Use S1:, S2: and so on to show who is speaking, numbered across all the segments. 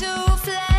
S1: to flex.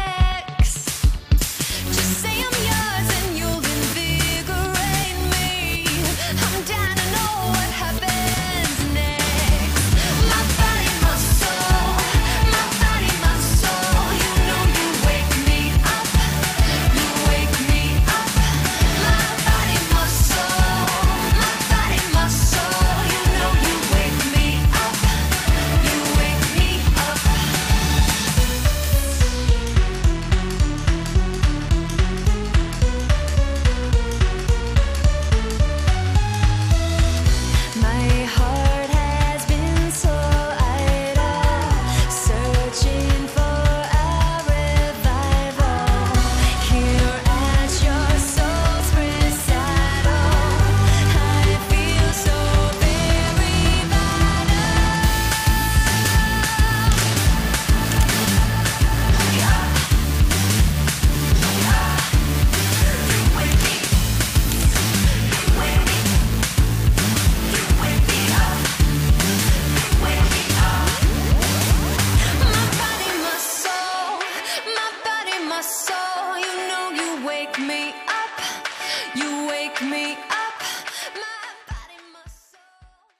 S1: my you know you wake me up, you wake me up.